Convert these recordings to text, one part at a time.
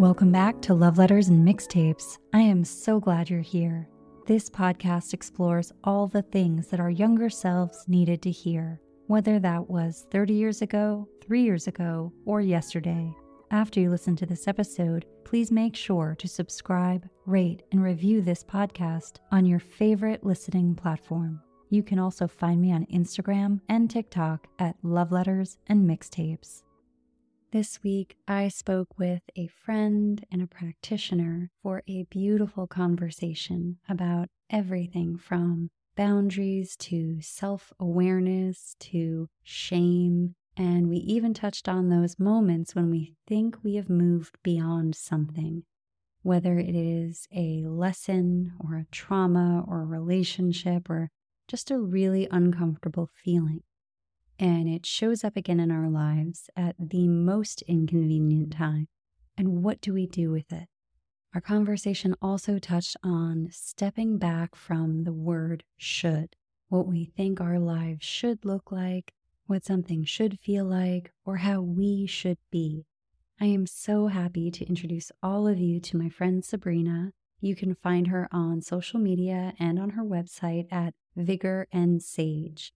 Welcome back to Love Letters and Mixtapes. I am so glad you're here. This podcast explores all the things that our younger selves needed to hear, whether that was 30 years ago, three years ago, or yesterday. After you listen to this episode, please make sure to subscribe, rate, and review this podcast on your favorite listening platform. You can also find me on Instagram and TikTok at Love Letters and Mixtapes. This week, I spoke with a friend and a practitioner for a beautiful conversation about everything from boundaries to self awareness to shame. And we even touched on those moments when we think we have moved beyond something, whether it is a lesson or a trauma or a relationship or just a really uncomfortable feeling and it shows up again in our lives at the most inconvenient time. And what do we do with it? Our conversation also touched on stepping back from the word should, what we think our lives should look like, what something should feel like, or how we should be. I am so happy to introduce all of you to my friend Sabrina. You can find her on social media and on her website at Vigor and Sage.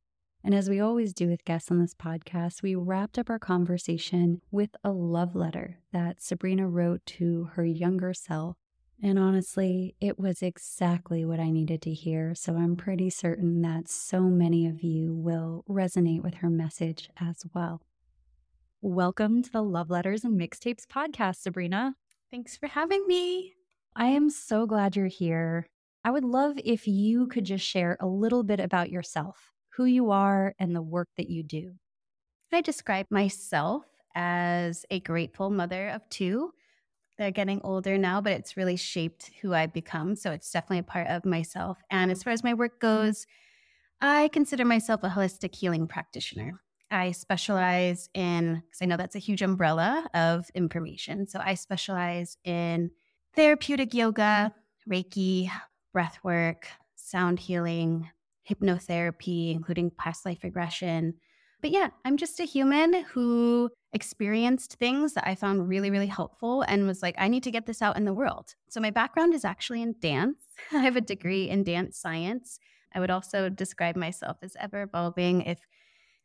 And as we always do with guests on this podcast, we wrapped up our conversation with a love letter that Sabrina wrote to her younger self. And honestly, it was exactly what I needed to hear. So I'm pretty certain that so many of you will resonate with her message as well. Welcome to the Love Letters and Mixtapes podcast, Sabrina. Thanks for having me. I am so glad you're here. I would love if you could just share a little bit about yourself who you are and the work that you do. I describe myself as a grateful mother of two. They're getting older now, but it's really shaped who I've become. So it's definitely a part of myself. And as far as my work mm-hmm. goes, I consider myself a holistic healing practitioner. I specialize in, because I know that's a huge umbrella of information. So I specialize in therapeutic yoga, Reiki, breath work, sound healing, hypnotherapy, including past life regression. But yeah, I'm just a human who experienced things that I found really, really helpful and was like, I need to get this out in the world. So my background is actually in dance. I have a degree in dance science. I would also describe myself as ever evolving. If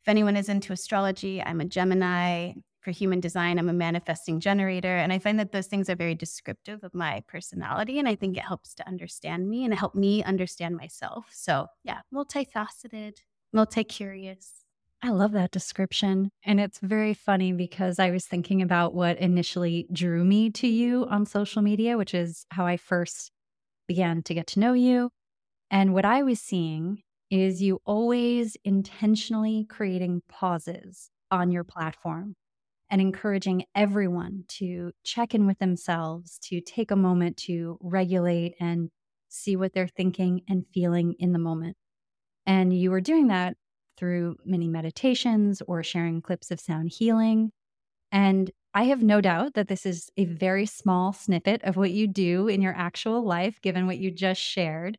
if anyone is into astrology, I'm a Gemini for human design, I'm a manifesting generator. And I find that those things are very descriptive of my personality. And I think it helps to understand me and help me understand myself. So, yeah, multifaceted, multi curious. I love that description. And it's very funny because I was thinking about what initially drew me to you on social media, which is how I first began to get to know you. And what I was seeing is you always intentionally creating pauses on your platform and encouraging everyone to check in with themselves, to take a moment to regulate and see what they're thinking and feeling in the moment. And you were doing that through many meditations or sharing clips of sound healing. And I have no doubt that this is a very small snippet of what you do in your actual life, given what you just shared.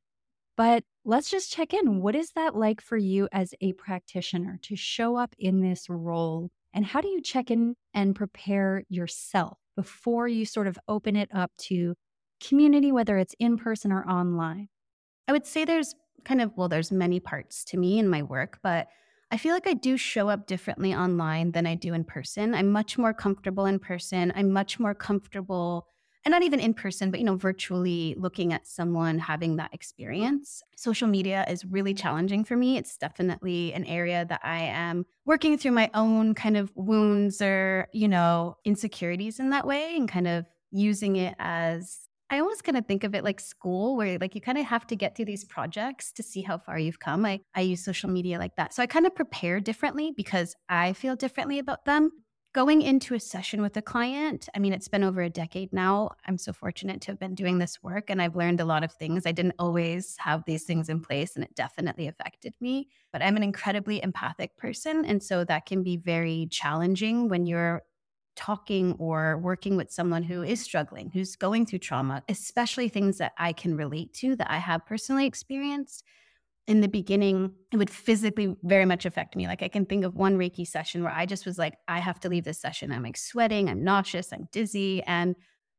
But let's just check in. What is that like for you as a practitioner to show up in this role and how do you check in and prepare yourself before you sort of open it up to community, whether it's in person or online? I would say there's kind of, well, there's many parts to me in my work, but I feel like I do show up differently online than I do in person. I'm much more comfortable in person. I'm much more comfortable and not even in person, but you know, virtually looking at someone having that experience. Social media is really challenging for me. It's definitely an area that I am working through my own kind of wounds or, you know, insecurities in that way and kind of using it as I almost kind of think of it like school where like you kind of have to get through these projects to see how far you've come. I, I use social media like that. So I kind of prepare differently because I feel differently about them going into a session with a client, I mean, it's been over a decade now. I'm so fortunate to have been doing this work and I've learned a lot of things. I didn't always have these things in place and it definitely affected me, but I'm an incredibly empathic person. And so that can be very challenging when you're talking or working with someone who is struggling, who's going through trauma, especially things that I can relate to that I have personally experienced in the beginning, it would physically very much affect me. Like I can think of one Reiki session where I just was like, I have to leave this session. I'm like sweating, I'm nauseous, I'm dizzy. And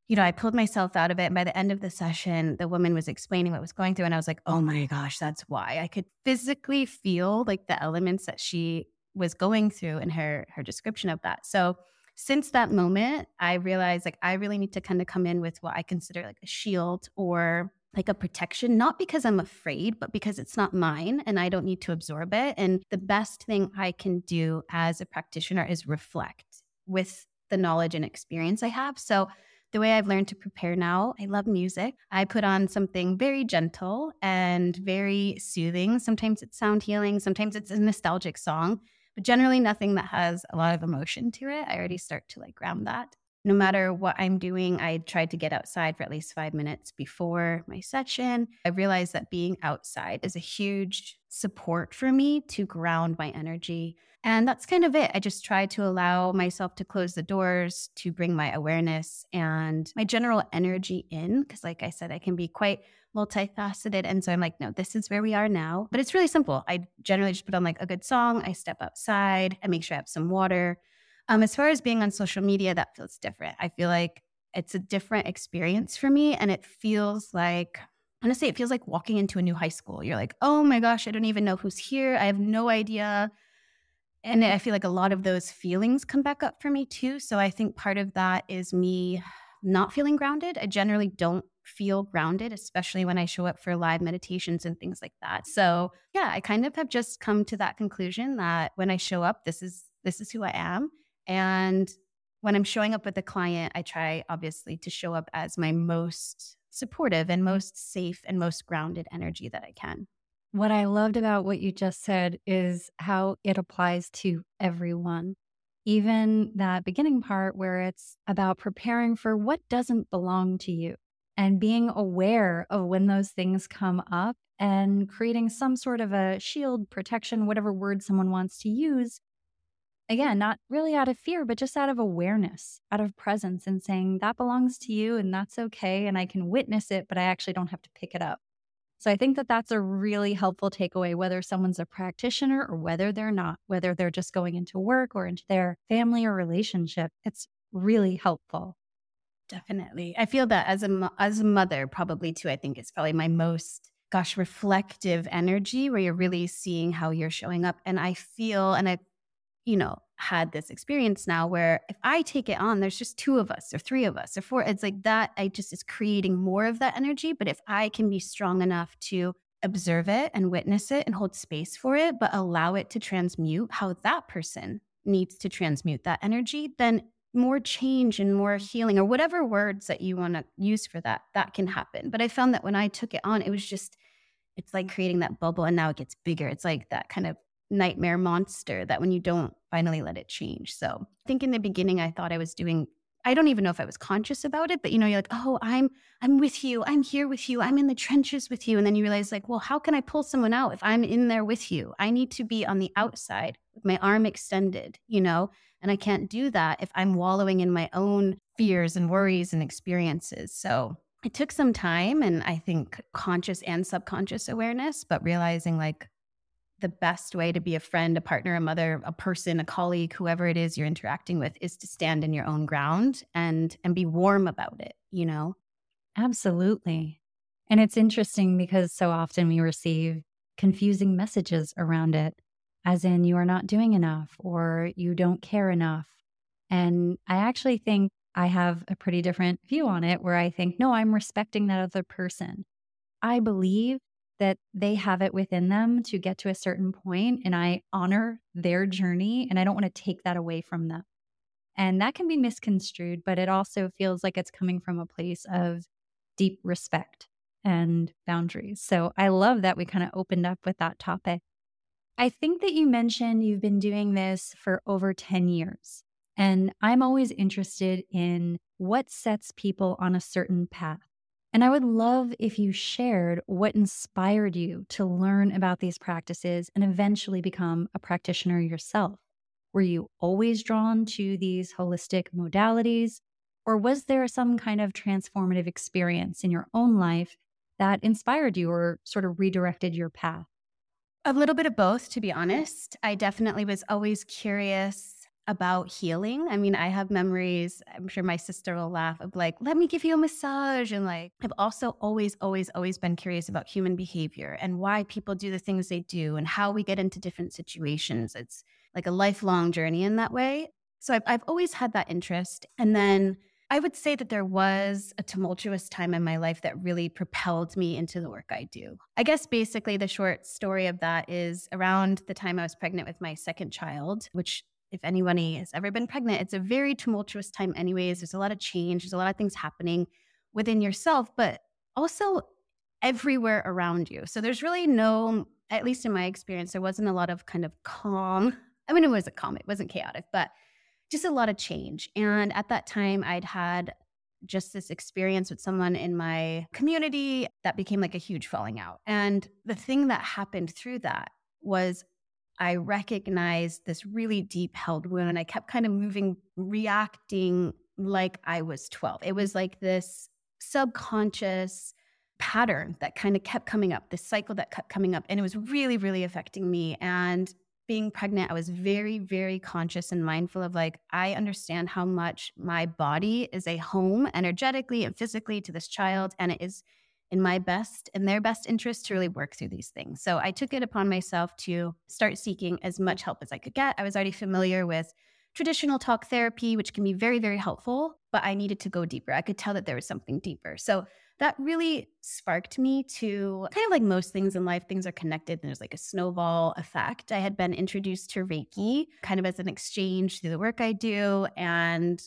you know, I pulled myself out of it. And by the end of the session, the woman was explaining what was going through. And I was like, oh my gosh, that's why. I could physically feel like the elements that she was going through in her her description of that. So since that moment, I realized like I really need to kind of come in with what I consider like a shield or like a protection, not because I'm afraid, but because it's not mine and I don't need to absorb it. And the best thing I can do as a practitioner is reflect with the knowledge and experience I have. So the way I've learned to prepare now, I love music. I put on something very gentle and very soothing. Sometimes it's sound healing, sometimes it's a nostalgic song, but generally nothing that has a lot of emotion to it. I already start to like ground that. No matter what I'm doing, I try to get outside for at least five minutes before my session. I realized that being outside is a huge support for me to ground my energy and that's kind of it. I just try to allow myself to close the doors, to bring my awareness and my general energy in. Cause, like I said, I can be quite multifaceted. And so I'm like, no, this is where we are now. But it's really simple. I generally just put on like a good song. I step outside. I make sure I have some water. Um, as far as being on social media, that feels different. I feel like it's a different experience for me. And it feels like, honestly, it feels like walking into a new high school. You're like, oh my gosh, I don't even know who's here. I have no idea and I feel like a lot of those feelings come back up for me too. So I think part of that is me not feeling grounded. I generally don't feel grounded, especially when I show up for live meditations and things like that. So yeah, I kind of have just come to that conclusion that when I show up, this is this is who I am. And when I'm showing up with a client, I try obviously to show up as my most supportive and most safe and most grounded energy that I can. What I loved about what you just said is how it applies to everyone. Even that beginning part where it's about preparing for what doesn't belong to you and being aware of when those things come up and creating some sort of a shield, protection, whatever word someone wants to use. Again, not really out of fear, but just out of awareness, out of presence, and saying that belongs to you and that's okay. And I can witness it, but I actually don't have to pick it up. So I think that that's a really helpful takeaway, whether someone's a practitioner or whether they're not, whether they're just going into work or into their family or relationship. It's really helpful. Definitely. I feel that as a as a mother probably too I think it's probably my most gosh reflective energy where you're really seeing how you're showing up and I feel and I you know had this experience now where if I take it on, there's just two of us or three of us or four. It's like that, I just is creating more of that energy. But if I can be strong enough to observe it and witness it and hold space for it, but allow it to transmute how that person needs to transmute that energy, then more change and more healing or whatever words that you want to use for that, that can happen. But I found that when I took it on, it was just, it's like creating that bubble and now it gets bigger. It's like that kind of nightmare monster that when you don't finally let it change. So I think in the beginning I thought I was doing I don't even know if I was conscious about it, but you know, you're like, "Oh, I'm I'm with you. I'm here with you. I'm in the trenches with you." And then you realize like, "Well, how can I pull someone out if I'm in there with you? I need to be on the outside with my arm extended, you know? And I can't do that if I'm wallowing in my own fears and worries and experiences." So, it took some time and I think conscious and subconscious awareness, but realizing like the best way to be a friend, a partner, a mother, a person, a colleague, whoever it is you're interacting with is to stand in your own ground and and be warm about it, you know? Absolutely. And it's interesting because so often we receive confusing messages around it, as in you are not doing enough or you don't care enough. And I actually think I have a pretty different view on it where I think, no, I'm respecting that other person. I believe that they have it within them to get to a certain point and I honor their journey and I don't want to take that away from them. And that can be misconstrued, but it also feels like it's coming from a place of deep respect and boundaries. So I love that we kind of opened up with that topic. I think that you mentioned you've been doing this for over 10 years. And I'm always interested in what sets people on a certain path. And I would love if you shared what inspired you to learn about these practices and eventually become a practitioner yourself. Were you always drawn to these holistic modalities? Or was there some kind of transformative experience in your own life that inspired you or sort of redirected your path? A little bit of both, to be honest. I definitely was always curious about healing. I mean, I have memories, I'm sure my sister will laugh, of like, let me give you a massage. And like, I've also always, always, always been curious about human behavior and why people do the things they do and how we get into different situations. It's like a lifelong journey in that way. So I've, I've always had that interest. And then I would say that there was a tumultuous time in my life that really propelled me into the work I do. I guess basically the short story of that is around the time I was pregnant with my second child, which if anybody has ever been pregnant, it's a very tumultuous time, anyways. There's a lot of change, there's a lot of things happening within yourself, but also everywhere around you. So there's really no, at least in my experience, there wasn't a lot of kind of calm. I mean, it wasn't calm, it wasn't chaotic, but just a lot of change. And at that time, I'd had just this experience with someone in my community that became like a huge falling out. And the thing that happened through that was I recognized this really deep held wound and I kept kind of moving, reacting like I was 12. It was like this subconscious pattern that kind of kept coming up, this cycle that kept coming up. And it was really, really affecting me. And being pregnant, I was very, very conscious and mindful of like, I understand how much my body is a home energetically and physically to this child. And it is in my best, in their best interest to really work through these things. So I took it upon myself to start seeking as much help as I could get. I was already familiar with traditional talk therapy, which can be very, very helpful, but I needed to go deeper. I could tell that there was something deeper. So that really sparked me to kind of like most things in life, things are connected and there's like a snowball effect. I had been introduced to Reiki kind of as an exchange through the work I do. And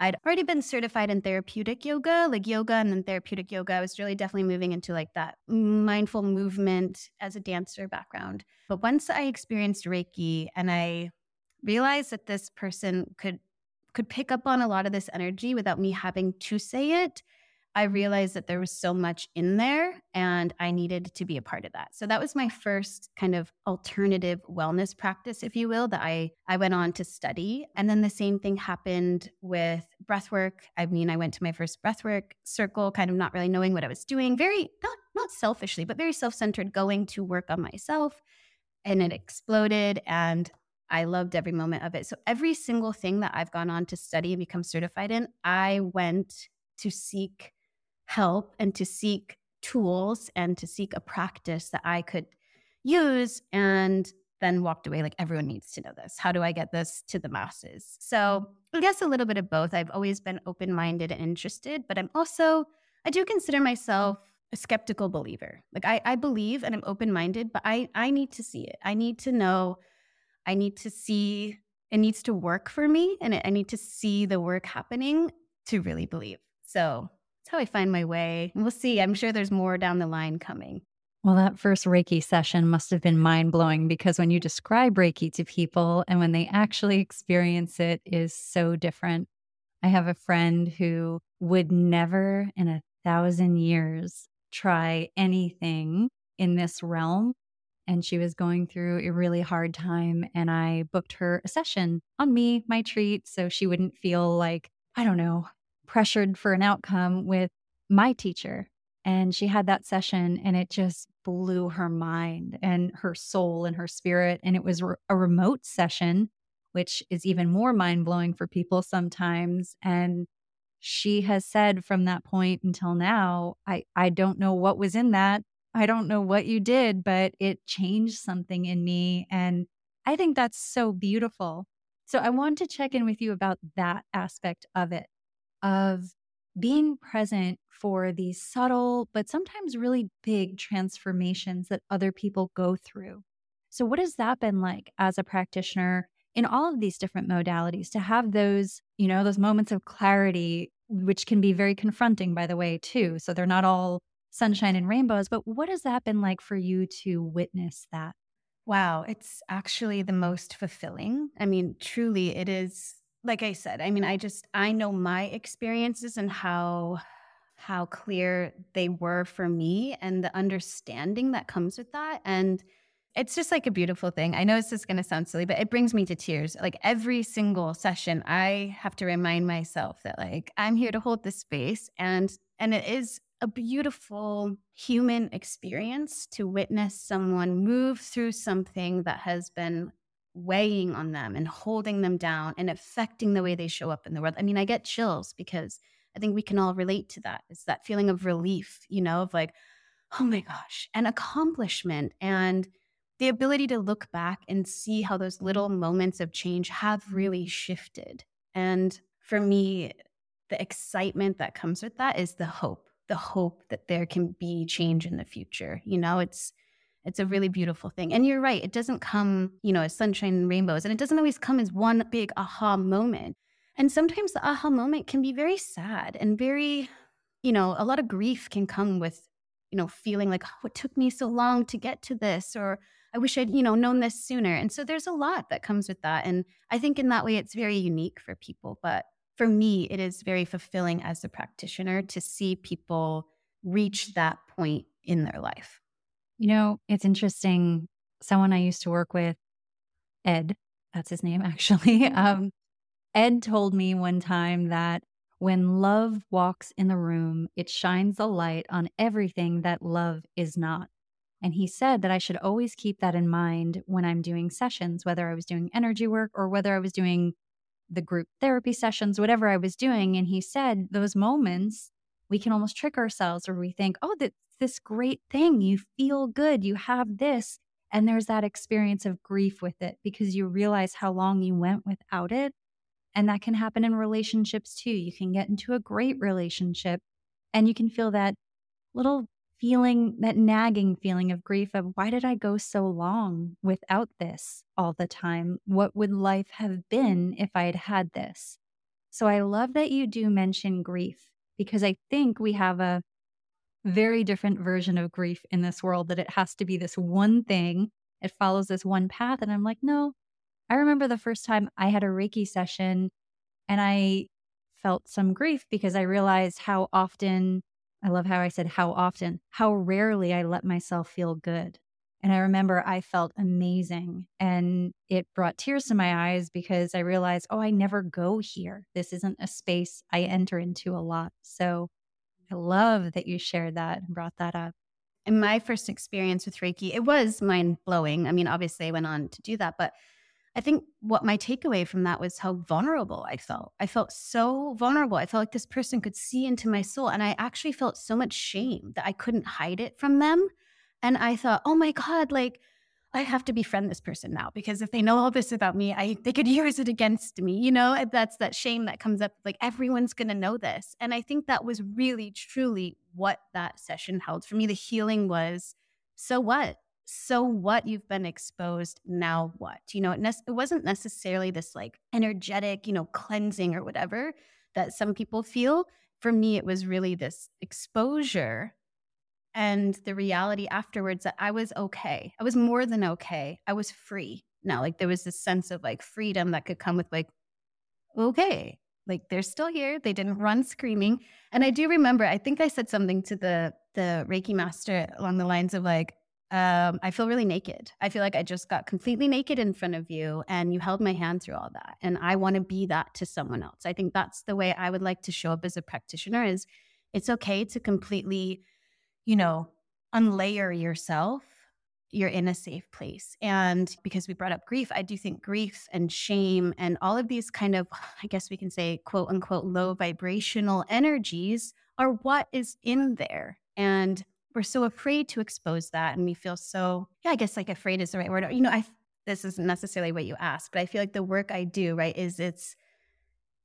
I'd already been certified in therapeutic yoga, like yoga and then therapeutic yoga. I was really definitely moving into like that mindful movement as a dancer background. But once I experienced Reiki and I realized that this person could could pick up on a lot of this energy without me having to say it, I realized that there was so much in there and I needed to be a part of that. So that was my first kind of alternative wellness practice, if you will, that I, I went on to study. And then the same thing happened with breath work. I mean, I went to my first breathwork circle, kind of not really knowing what I was doing, very not not selfishly, but very self-centered, going to work on myself. And it exploded and I loved every moment of it. So every single thing that I've gone on to study and become certified in, I went to seek help and to seek tools and to seek a practice that I could use and then walked away like everyone needs to know this. How do I get this to the masses? So, I guess a little bit of both. I've always been open-minded and interested, but I'm also I do consider myself a skeptical believer. Like I I believe and I'm open-minded, but I I need to see it. I need to know I need to see it needs to work for me and I need to see the work happening to really believe. So, how I find my way. We'll see. I'm sure there's more down the line coming. Well, that first Reiki session must have been mind blowing because when you describe Reiki to people and when they actually experience it is so different. I have a friend who would never in a thousand years try anything in this realm. And she was going through a really hard time. And I booked her a session on me, my treat, so she wouldn't feel like, I don't know, pressured for an outcome with my teacher. And she had that session and it just blew her mind and her soul and her spirit. And it was a remote session, which is even more mind blowing for people sometimes. And she has said from that point until now, I, I don't know what was in that. I don't know what you did, but it changed something in me. And I think that's so beautiful. So I want to check in with you about that aspect of it of being present for these subtle, but sometimes really big transformations that other people go through. So, what has that been like as a practitioner in all of these different modalities to have those, you know, those moments of clarity, which can be very confronting, by the way, too? So, they're not all sunshine and rainbows, but what has that been like for you to witness that? Wow, it's actually the most fulfilling. I mean, truly, it is like I said, I mean, I just I know my experiences and how how clear they were for me and the understanding that comes with that and it's just like a beautiful thing. I know this is going to sound silly, but it brings me to tears. Like every single session, I have to remind myself that like I'm here to hold this space and and it is a beautiful human experience to witness someone move through something that has been weighing on them and holding them down and affecting the way they show up in the world. I mean, I get chills because I think we can all relate to that. It's that feeling of relief, you know, of like, oh my gosh, an accomplishment and the ability to look back and see how those little moments of change have really shifted. And for me, the excitement that comes with that is the hope, the hope that there can be change in the future. You know, it's it's a really beautiful thing. And you're right, it doesn't come, you know, as sunshine and rainbows, and it doesn't always come as one big aha moment. And sometimes the aha moment can be very sad and very, you know, a lot of grief can come with, you know, feeling like, oh, it took me so long to get to this, or I wish I'd, you know, known this sooner. And so there's a lot that comes with that. And I think in that way, it's very unique for people. But for me, it is very fulfilling as a practitioner to see people reach that point in their life. You know, it's interesting. Someone I used to work with, Ed, that's his name actually. Um, Ed told me one time that when love walks in the room, it shines a light on everything that love is not. And he said that I should always keep that in mind when I'm doing sessions, whether I was doing energy work or whether I was doing the group therapy sessions, whatever I was doing. And he said, those moments, we can almost trick ourselves where we think, oh, that's this great thing. You feel good. You have this. And there's that experience of grief with it because you realize how long you went without it. And that can happen in relationships too. You can get into a great relationship and you can feel that little feeling, that nagging feeling of grief of why did I go so long without this all the time? What would life have been if I had had this? So I love that you do mention grief because I think we have a very different version of grief in this world that it has to be this one thing. It follows this one path. And I'm like, no. I remember the first time I had a Reiki session and I felt some grief because I realized how often I love how I said how often, how rarely I let myself feel good. And I remember I felt amazing and it brought tears to my eyes because I realized, oh, I never go here. This isn't a space I enter into a lot. So I love that you shared that and brought that up. In my first experience with Reiki, it was mind blowing. I mean, obviously, I went on to do that, but I think what my takeaway from that was how vulnerable I felt. I felt so vulnerable. I felt like this person could see into my soul. And I actually felt so much shame that I couldn't hide it from them. And I thought, oh my God, like I have to befriend this person now because if they know all this about me, I they could use it against me. You know, that's that shame that comes up. Like everyone's gonna know this. And I think that was really, truly what that session held for me. The healing was, so what? so what you've been exposed now what you know it, ne- it wasn't necessarily this like energetic you know cleansing or whatever that some people feel for me it was really this exposure and the reality afterwards that i was okay i was more than okay i was free now like there was this sense of like freedom that could come with like okay like they're still here they didn't run screaming and i do remember i think i said something to the the reiki master along the lines of like um, I feel really naked. I feel like I just got completely naked in front of you and you held my hand through all that. And I want to be that to someone else. I think that's the way I would like to show up as a practitioner is it's okay to completely, you know, unlayer yourself. You're in a safe place. And because we brought up grief, I do think grief and shame and all of these kind of, I guess we can say, quote unquote, low vibrational energies are what is in there. And we're so afraid to expose that and we feel so yeah i guess like afraid is the right word you know i this isn't necessarily what you asked but i feel like the work i do right is it's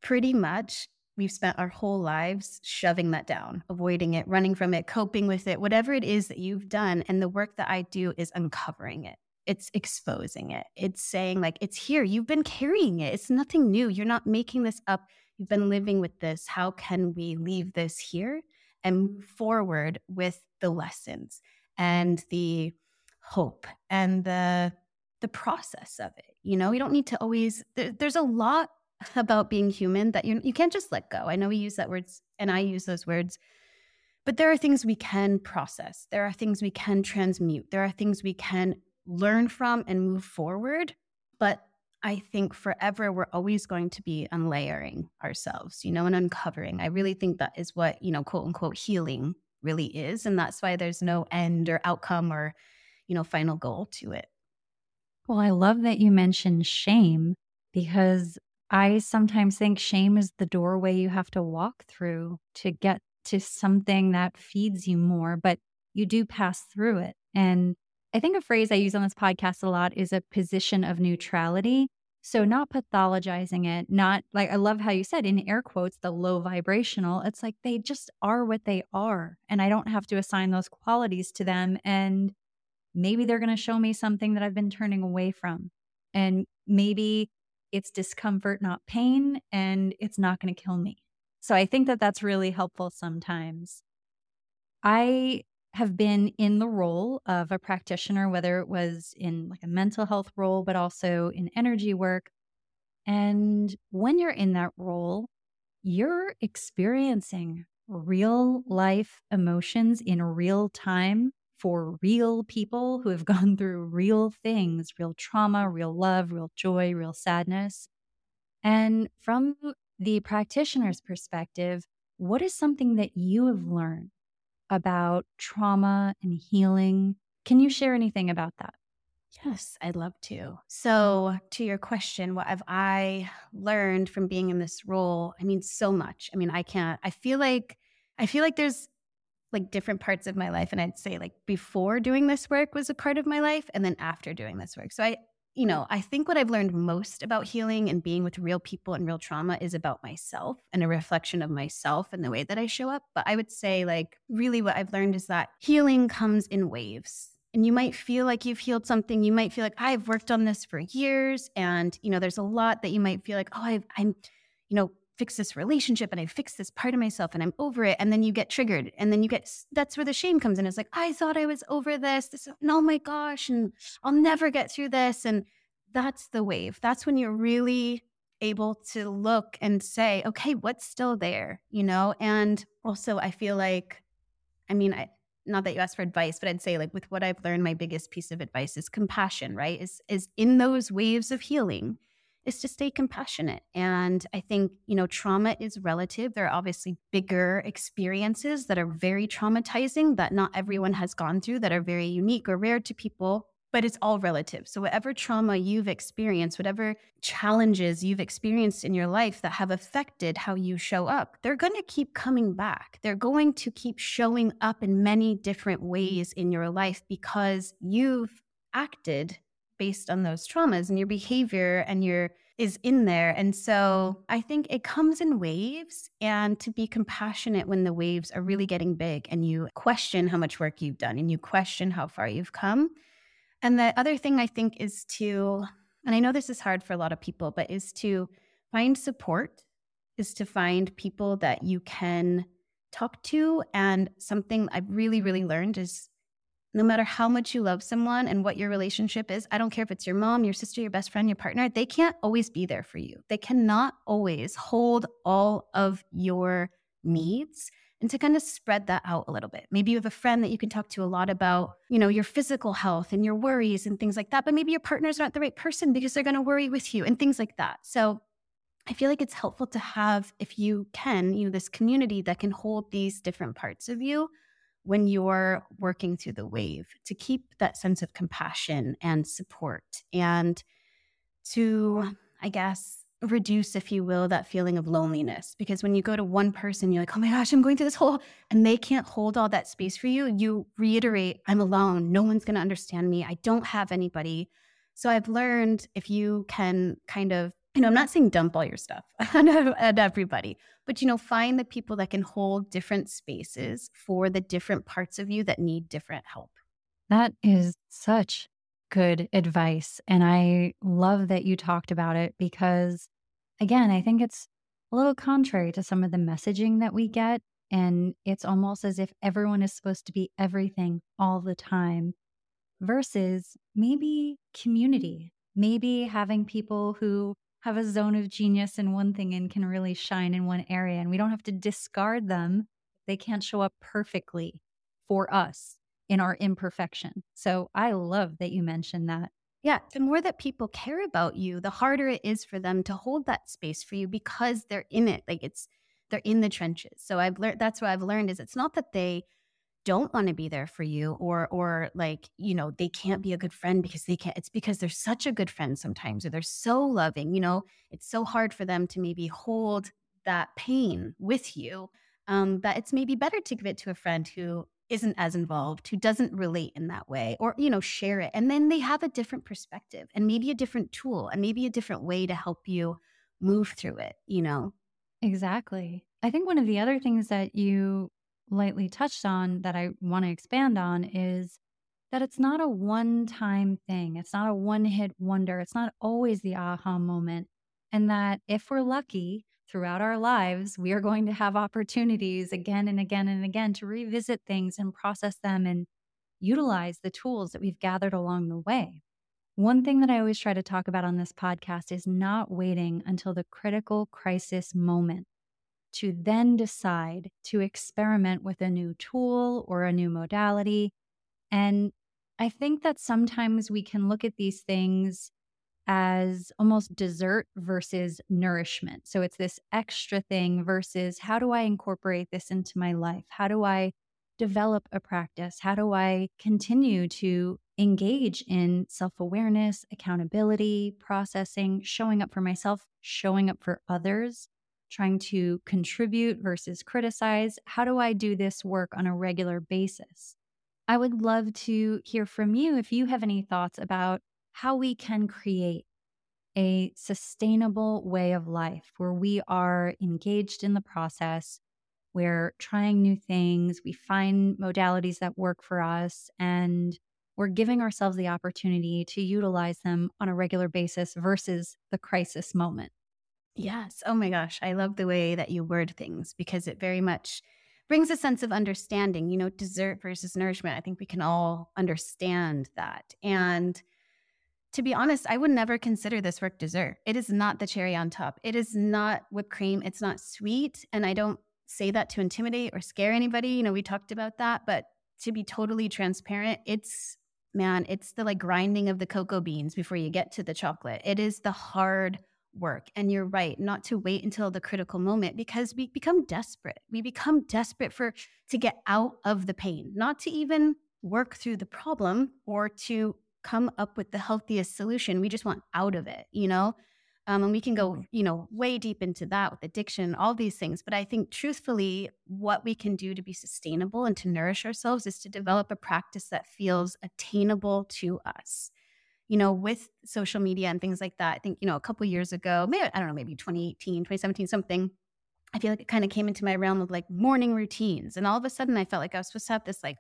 pretty much we've spent our whole lives shoving that down avoiding it running from it coping with it whatever it is that you've done and the work that i do is uncovering it. It's exposing it. It's saying like it's here. You've been carrying it. It's nothing new. You're not making this up. You've been living with this. How can we leave this here and move forward with the lessons and the hope and the the process of it? You know you don't need to always there, there's a lot about being human that you you can't just let go i know we use that words and i use those words but there are things we can process there are things we can transmute there are things we can learn from and move forward but I think forever we're always going to be unlayering ourselves, you know, and uncovering. I really think that is what, you know, quote unquote healing really is. And that's why there's no end or outcome or, you know, final goal to it. Well, I love that you mentioned shame because I sometimes think shame is the doorway you have to walk through to get to something that feeds you more, but you do pass through it. And I think a phrase I use on this podcast a lot is a position of neutrality. So, not pathologizing it, not like I love how you said in air quotes, the low vibrational. It's like they just are what they are. And I don't have to assign those qualities to them. And maybe they're going to show me something that I've been turning away from. And maybe it's discomfort, not pain, and it's not going to kill me. So I think that that's really helpful sometimes. I have been in the role of a practitioner, whether it was in like a mental health role, but also in energy work. And when you're in that role, you're experiencing real life emotions in real time for real people who have gone through real things, real trauma, real love, real joy, real sadness. And from the practitioner's perspective, what is something that you have learned about trauma and healing? Can you share anything about that? Yes, I'd love to. So, to your question, what have I learned from being in this role? I mean, so much. I mean, I can't, I feel like, I feel like there's like different parts of my life. And I'd say like before doing this work was a part of my life and then after doing this work. So I, you know, I think what I've learned most about healing and being with real people and real trauma is about myself and a reflection of myself and the way that I show up. But I would say, like, really what I've learned is that healing comes in waves. And you might feel like you've healed something. You might feel like I've worked on this for years. And, you know, there's a lot that you might feel like, oh, I've, I'm, you know, fix this relationship and I fix this part of myself and I'm over it. And then you get triggered. And then you get, that's where the shame comes in. It's like, I thought I was over this. This, and oh my gosh. And I'll never get through this. And that's the wave. That's when you're really able to look and say, okay, what's still there, you know? And also, I feel like, I mean, I, not that you asked for advice, but I'd say like with what I've learned, my biggest piece of advice is compassion, right? Is is in those waves of healing is to stay compassionate. And I think, you know, trauma is relative. There are obviously bigger experiences that are very traumatizing that not everyone has gone through, that are very unique or rare to people, but it's all relative. So, whatever trauma you've experienced, whatever challenges you've experienced in your life that have affected how you show up, they're going to keep coming back. They're going to keep showing up in many different ways in your life because you've acted based on those traumas and your behavior and your is in there. And so I think it comes in waves and to be compassionate when the waves are really getting big and you question how much work you've done and you question how far you've come. And the other thing I think is to, and I know this is hard for a lot of people, but is to find support, is to find people that you can talk to. And something I've really, really learned is no matter how much you love someone and what your relationship is, I don't care if it's your mom, your sister, your best friend, your partner, they can't always be there for you. They cannot always hold all of your needs and to kind of spread that out a little bit. Maybe you have a friend that you can talk to a lot about, you know, your physical health and your worries and things like that, but maybe your partner's not the right person because they're going to worry with you and things like that. So I feel like it's helpful to have if you can, you know, this community that can hold these different parts of you when you're working through the wave to keep that sense of compassion and support and to, I guess, reduce, if you will, that feeling of loneliness. Because when you go to one person, you're like, oh my gosh, I'm going through this whole, and they can't hold all that space for you. You reiterate, I'm alone. No one's going to understand me. I don't have anybody. So I've learned if you can kind of you know, I'm not saying dump all your stuff at everybody, but you know, find the people that can hold different spaces for the different parts of you that need different help. That is such good advice. And I love that you talked about it because, again, I think it's a little contrary to some of the messaging that we get. And it's almost as if everyone is supposed to be everything all the time versus maybe community, maybe having people who have a zone of genius in one thing and can really shine in one area. And we don't have to discard them. They can't show up perfectly for us in our imperfection. So I love that you mentioned that. Yeah, the more that people care about you, the harder it is for them to hold that space for you because they're in it. Like it's they're in the trenches. So I've learned that's what I've learned is it's not that they don't want to be there for you or or like you know they can't be a good friend because they can't it's because they're such a good friend sometimes or they're so loving you know? It's so hard for them to maybe hold that pain with you um, that it's maybe better to give it to a friend who isn't as involved who doesn't relate in that way or you know share it and then they have a different perspective and maybe a different tool and maybe a different way to help you move through it you know? Exactly. I think one of the other things that you lightly touched on that I want to expand on is that it's not a one time thing. It's not a one hit wonder. It's not always the aha moment. And that if we're lucky throughout our lives, we are going to have opportunities again and again and again to revisit things and process them and utilize the tools that we've gathered along the way. One thing that I always try to talk about on this podcast is not waiting until the critical crisis moment to then decide to experiment with a new tool or a new modality. And I think that sometimes we can look at these things as almost dessert versus nourishment. So it's this extra thing versus how do I incorporate this into my life? How do I develop a practice? How do I continue to engage in self awareness, accountability, processing, showing up for myself, showing up for others? Trying to contribute versus criticize? How do I do this work on a regular basis? I would love to hear from you if you have any thoughts about how we can create a sustainable way of life where we are engaged in the process, we're trying new things, we find modalities that work for us, and we're giving ourselves the opportunity to utilize them on a regular basis versus the crisis moment. Yes. Oh my gosh. I love the way that you word things because it very much brings a sense of understanding, you know, dessert versus nourishment. I think we can all understand that. And to be honest, I would never consider this work dessert. It is not the cherry on top. It is not whipped cream. It's not sweet. And I don't say that to intimidate or scare anybody. You know, we talked about that. But to be totally transparent, it's, man, it's the like grinding of the cocoa beans before you get to the chocolate. It is the hard work. And you're right, not to wait until the critical moment because we become desperate. We become desperate for to get out of the pain, not to even work through the problem or to come up with the healthiest solution. We just want out of it, you know? Um, and we can go, mm-hmm. you know, way deep into that with addiction, all these things. But I think truthfully, what we can do to be sustainable and to nourish ourselves is to develop a practice that feels attainable to us you know, with social media and things like that. I think, you know, a couple years ago, maybe, I don't know, maybe 2018, 2017, something, I feel like it kind of came into my realm of like morning routines. And all of a sudden, I felt like I was supposed to have this like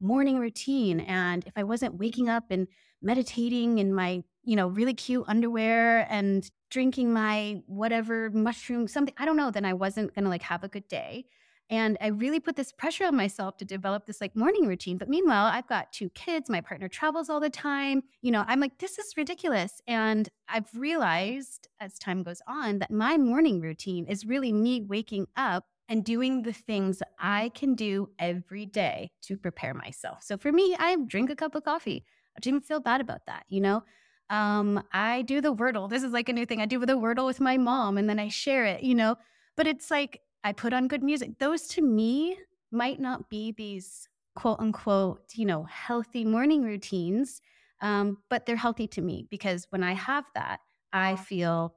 morning routine. And if I wasn't waking up and meditating in my, you know, really cute underwear and drinking my whatever mushroom, something, I don't know, then I wasn't going to like have a good day. And I really put this pressure on myself to develop this like morning routine. But meanwhile, I've got two kids. My partner travels all the time. You know, I'm like, this is ridiculous. And I've realized as time goes on that my morning routine is really me waking up and doing the things I can do every day to prepare myself. So for me, I drink a cup of coffee. I don't even feel bad about that, you know? Um, I do the Wordle. This is like a new thing. I do with the Wordle with my mom and then I share it, you know? But it's like I put on good music. Those to me might not be these quote unquote, you know, healthy morning routines, um, but they're healthy to me because when I have that, I feel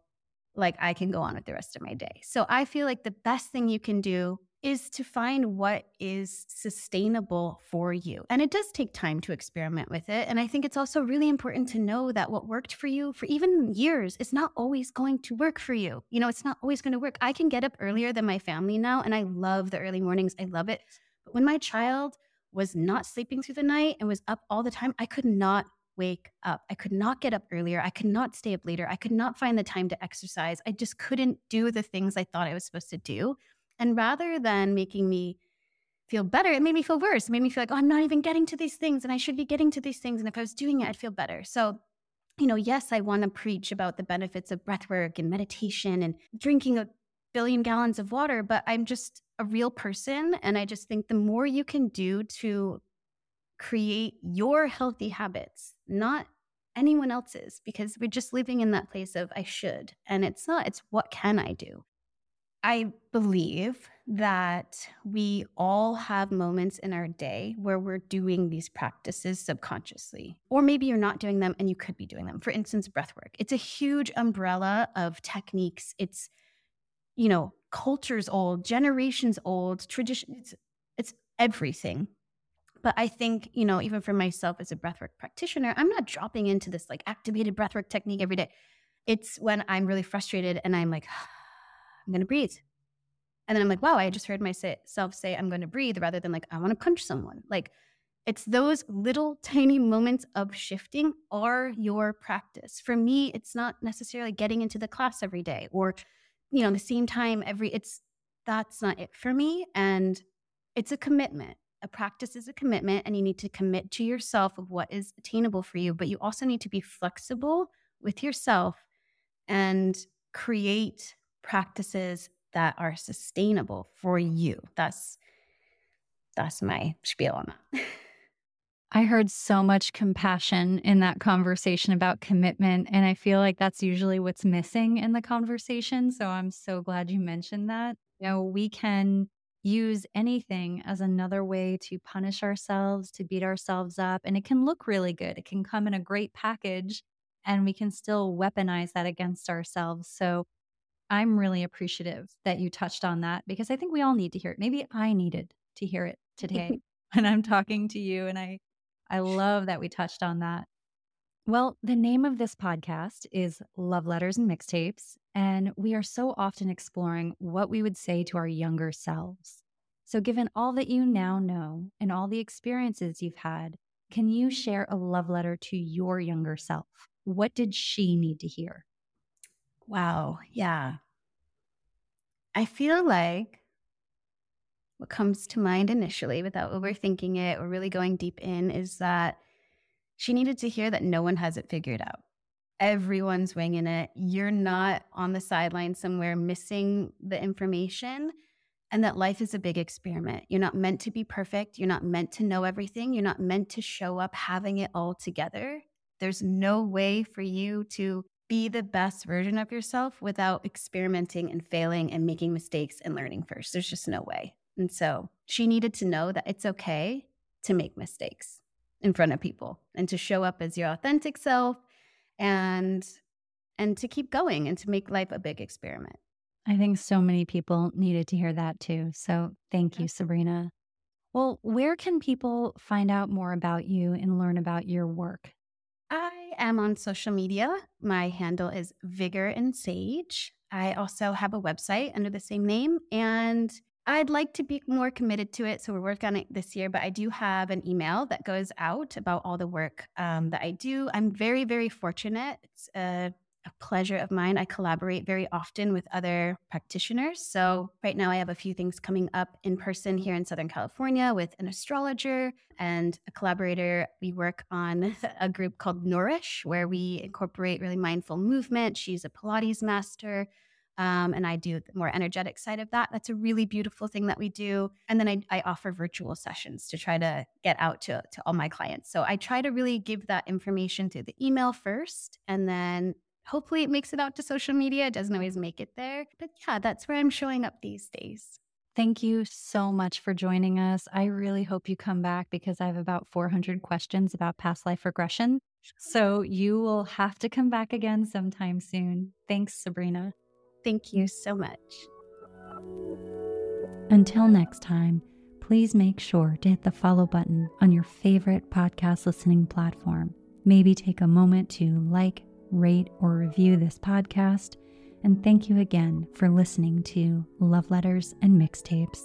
like I can go on with the rest of my day. So I feel like the best thing you can do is to find what is sustainable for you. And it does take time to experiment with it. And I think it's also really important to know that what worked for you for even years is not always going to work for you. You know, it's not always going to work. I can get up earlier than my family now, and I love the early mornings. I love it. But when my child was not sleeping through the night and was up all the time, I could not wake up. I could not get up earlier. I could not stay up later. I could not find the time to exercise. I just couldn't do the things I thought I was supposed to do. And rather than making me feel better, it made me feel worse. It made me feel like, oh, I'm not even getting to these things and I should be getting to these things. And if I was doing it, I'd feel better. So, you know, yes, I want to preach about the benefits of breath work and meditation and drinking a billion gallons of water, but I'm just a real person. And I just think the more you can do to create your healthy habits, not anyone else's, because we're just living in that place of I should. And it's not, it's what can I do? I believe that we all have moments in our day where we're doing these practices subconsciously. Or maybe you're not doing them and you could be doing them. For instance, breath work. It's a huge umbrella of techniques. It's, you know, cultures old, generations old, tradition. It's, it's everything. But I think, you know, even for myself as a breathwork practitioner, I'm not dropping into this like activated breathwork technique every day. It's when I'm really frustrated and I'm like, I'm going to breathe. And then I'm like, wow, I just heard myself say, I'm going to breathe rather than like, I want to punch someone. Like, it's those little tiny moments of shifting are your practice. For me, it's not necessarily getting into the class every day or, you know, the same time every, it's, that's not it for me. And it's a commitment. A practice is a commitment, and you need to commit to yourself of what is attainable for you. But you also need to be flexible with yourself and create practices that are sustainable for you. That's that's my spiel on that. I heard so much compassion in that conversation about commitment. And I feel like that's usually what's missing in the conversation. So I'm so glad you mentioned that. You know, we can use anything as another way to punish ourselves, to beat ourselves up. And it can look really good. It can come in a great package and we can still weaponize that against ourselves. So I'm really appreciative that you touched on that because I think we all need to hear it. Maybe I needed to hear it today when I'm talking to you and I I love that we touched on that. Well, the name of this podcast is Love Letters and Mixtapes, and we are so often exploring what we would say to our younger selves. So, given all that you now know and all the experiences you've had, can you share a love letter to your younger self? What did she need to hear? Wow. Yeah. I feel like what comes to mind initially without overthinking it or really going deep in is that she needed to hear that no one has it figured out. Everyone's winging it. You're not on the sideline somewhere missing the information, and that life is a big experiment. You're not meant to be perfect. You're not meant to know everything. You're not meant to show up having it all together. There's no way for you to be the best version of yourself without experimenting and failing and making mistakes and learning first. There's just no way. And so she needed to know that it's okay to make mistakes in front of people and to show up as your authentic self and and to keep going and to make life a big experiment. I think so many people needed to hear that too. So thank you, Sabrina. Well, where can people find out more about you and learn about your work? Am on social media. My handle is Vigor and Sage. I also have a website under the same name, and I'd like to be more committed to it. So we're working on it this year, but I do have an email that goes out about all the work um, that I do. I'm very, very fortunate. It's a a pleasure of mine. I collaborate very often with other practitioners. So, right now, I have a few things coming up in person here in Southern California with an astrologer and a collaborator. We work on a group called Nourish, where we incorporate really mindful movement. She's a Pilates master. Um, and I do the more energetic side of that. That's a really beautiful thing that we do. And then I, I offer virtual sessions to try to get out to, to all my clients. So I try to really give that information through the email first and then Hopefully, it makes it out to social media. It doesn't always make it there. But yeah, that's where I'm showing up these days. Thank you so much for joining us. I really hope you come back because I have about 400 questions about past life regression. So you will have to come back again sometime soon. Thanks, Sabrina. Thank you so much. Until next time, please make sure to hit the follow button on your favorite podcast listening platform. Maybe take a moment to like, rate, or review this podcast. And thank you again for listening to Love Letters and Mixtapes.